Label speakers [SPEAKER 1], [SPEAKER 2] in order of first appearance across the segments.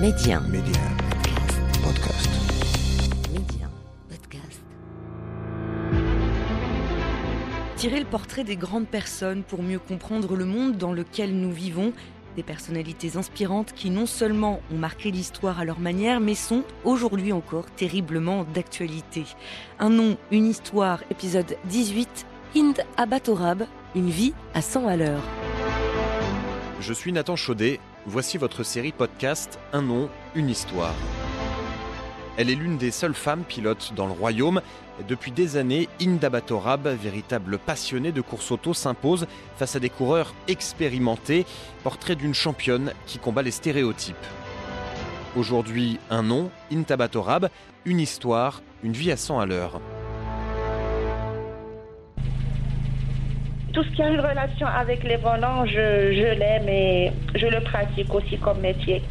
[SPEAKER 1] Média.
[SPEAKER 2] Média. Podcast.
[SPEAKER 1] Média. Podcast.
[SPEAKER 3] Tirer le portrait des grandes personnes pour mieux comprendre le monde dans lequel nous vivons. Des personnalités inspirantes qui non seulement ont marqué l'histoire à leur manière, mais sont aujourd'hui encore terriblement d'actualité. Un nom, une histoire, épisode 18, Hind Abatorab, une vie à 100 à l'heure.
[SPEAKER 4] Je suis Nathan Chaudet, voici votre série podcast Un nom, une histoire. Elle est l'une des seules femmes pilotes dans le royaume. Depuis des années, Inda Batorab, véritable passionnée de course auto, s'impose face à des coureurs expérimentés, portrait d'une championne qui combat les stéréotypes. Aujourd'hui, un nom, Inda Batorab, une histoire, une vie à 100 à l'heure.
[SPEAKER 5] Tout ce qui a une relation avec les volants, je, je l'aime et je le pratique aussi comme métier.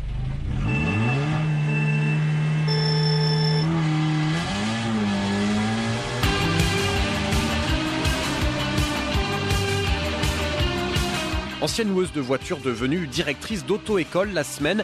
[SPEAKER 4] Ancienne loueuse de voiture devenue directrice d'auto-école la semaine,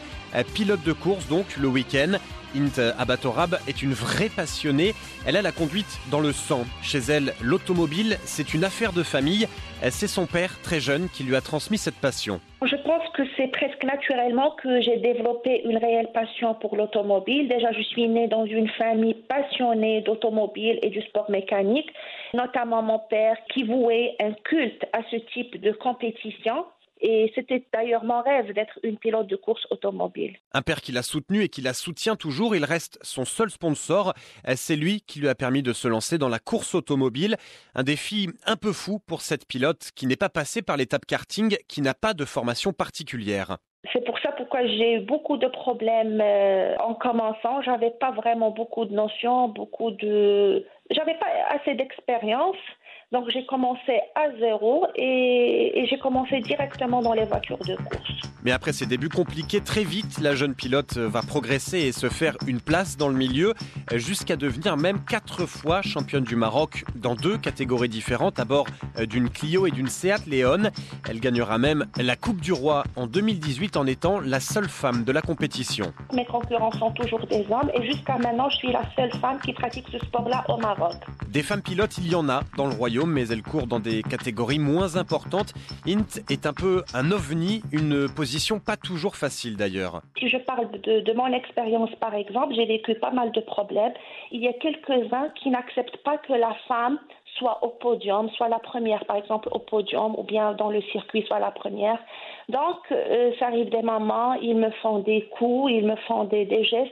[SPEAKER 4] pilote de course donc le week-end. Int Abatorab est une vraie passionnée. Elle a la conduite dans le sang. Chez elle, l'automobile, c'est une affaire de famille. Euh, C'est son père, très jeune, qui lui a transmis cette passion.
[SPEAKER 5] Je pense que c'est presque naturellement que j'ai développé une réelle passion pour l'automobile. Déjà, je suis née dans une famille passionnée d'automobile et du sport mécanique, notamment mon père qui vouait un culte à ce type de compétition. Et c'était d'ailleurs mon rêve d'être une pilote de course automobile.
[SPEAKER 4] Un père qui l'a soutenu et qui la soutient toujours, il reste son seul sponsor. C'est lui qui lui a permis de se lancer dans la course automobile. Un défi un peu fou pour cette pilote qui n'est pas passée par l'étape karting, qui n'a pas de formation particulière.
[SPEAKER 5] C'est pour ça pourquoi j'ai eu beaucoup de problèmes euh, en commençant. J'avais pas vraiment beaucoup de notions, beaucoup de, j'avais pas assez d'expérience. Donc j'ai commencé à zéro et, j'ai commencé directement dans les voitures de course.
[SPEAKER 4] Mais après ces débuts compliqués, très vite, la jeune pilote va progresser et se faire une place dans le milieu, jusqu'à devenir même quatre fois championne du Maroc dans deux catégories différentes, à bord d'une Clio et d'une Seat Leon. Elle gagnera même la Coupe du Roi en 2018 en étant la seule femme de la compétition.
[SPEAKER 5] Mes concurrents sont toujours des hommes et jusqu'à maintenant, je suis la seule femme qui pratique ce sport-là au Maroc.
[SPEAKER 4] Des femmes pilotes, il y en a dans le royaume, mais elles courent dans des catégories moins importantes. Int est un peu un ovni, une position pas toujours facile d'ailleurs.
[SPEAKER 5] Si je parle de, de mon expérience, par exemple, j'ai vécu pas mal de problèmes. Il y a quelques-uns qui n'acceptent pas que la femme soit au podium, soit la première, par exemple, au podium, ou bien dans le circuit, soit la première. Donc, euh, ça arrive des moments, ils me font des coups, ils me font des, des gestes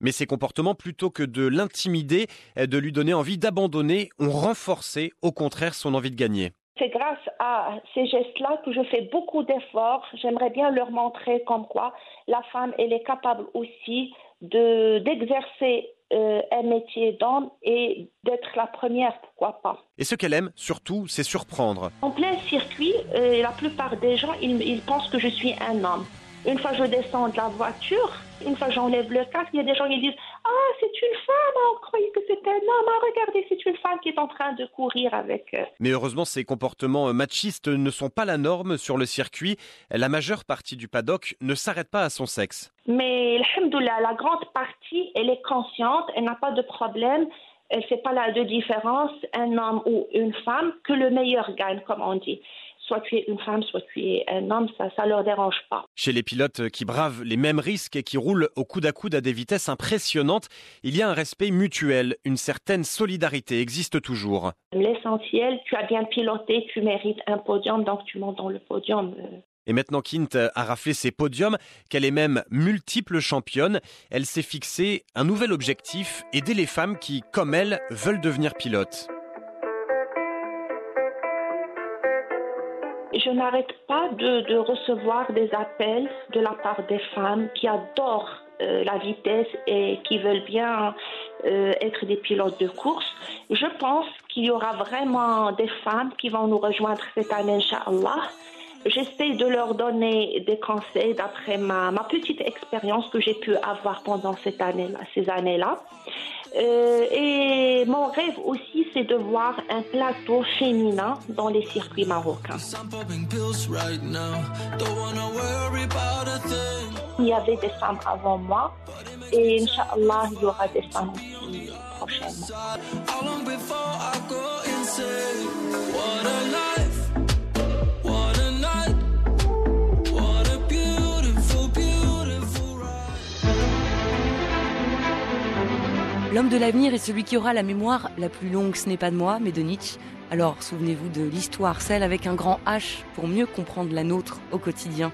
[SPEAKER 4] Mais ces comportements, plutôt que de l'intimider, de lui donner envie d'abandonner, ont renforcé au contraire son envie de gagner.
[SPEAKER 5] C'est grâce à ces gestes-là que je fais beaucoup d'efforts. J'aimerais bien leur montrer comme quoi la femme, elle est capable aussi de d'exercer euh, un métier d'homme et d'être la première, pourquoi pas.
[SPEAKER 4] Et ce qu'elle aime, surtout, c'est surprendre.
[SPEAKER 5] En plein circuit, euh, la plupart des gens, ils, ils pensent que je suis un homme. Une fois je descends de la voiture, une fois j'enlève le casque, il y a des gens qui disent Ah, c'est une femme, on croyait que c'était un homme. Ah, regardez, c'est une femme qui est en train de courir avec. euh,
[SPEAKER 4] Mais heureusement, ces comportements machistes ne sont pas la norme sur le circuit. La majeure partie du paddock ne s'arrête pas à son sexe.
[SPEAKER 5] Mais, alhamdoulilah, la grande partie, elle est consciente, elle n'a pas de problème. Elle ne fait pas la de différence, un homme ou une femme, que le meilleur gagne, comme on dit. Soit tu es une femme, soit tu es un homme, ça ne leur dérange pas.
[SPEAKER 4] Chez les pilotes qui bravent les mêmes risques et qui roulent au coude à coude à des vitesses impressionnantes, il y a un respect mutuel, une certaine solidarité existe toujours.
[SPEAKER 5] L'essentiel, tu as bien piloté, tu mérites un podium, donc tu montes dans le podium. euh.
[SPEAKER 4] Et maintenant Kint a raflé ses podiums, qu'elle est même multiple championne, elle s'est fixé un nouvel objectif, aider les femmes qui, comme elle, veulent devenir pilotes.
[SPEAKER 5] Je n'arrête pas de, recevoir des appels de la part des femmes qui adorent euh, la vitesse et qui veulent bien euh, être des pilotes de course. Je pense qu'il y aura vraiment des femmes qui vont nous rejoindre cette année, Inch'Allah. J'essaie de leur donner des conseils d'après ma, petite expérience que j'ai pu avoir pendant cette année -là, ces années-là. Euh, et mon rêve aussi, c'est de voir un plateau féminin dans les circuits marocains. Il y avait des femmes avant moi et Inch'Allah, il y aura des femmes aussi prochainement.
[SPEAKER 3] L'homme de l'avenir est celui qui aura la mémoire la plus longue, ce n'est pas de moi, mais de Nietzsche. Alors souvenez-vous de l'histoire, celle avec un grand H, pour mieux comprendre la nôtre au quotidien.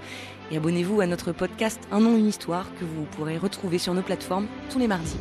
[SPEAKER 3] Et abonnez-vous à notre podcast Un nom, une histoire, que vous pourrez retrouver sur nos plateformes tous les mardis.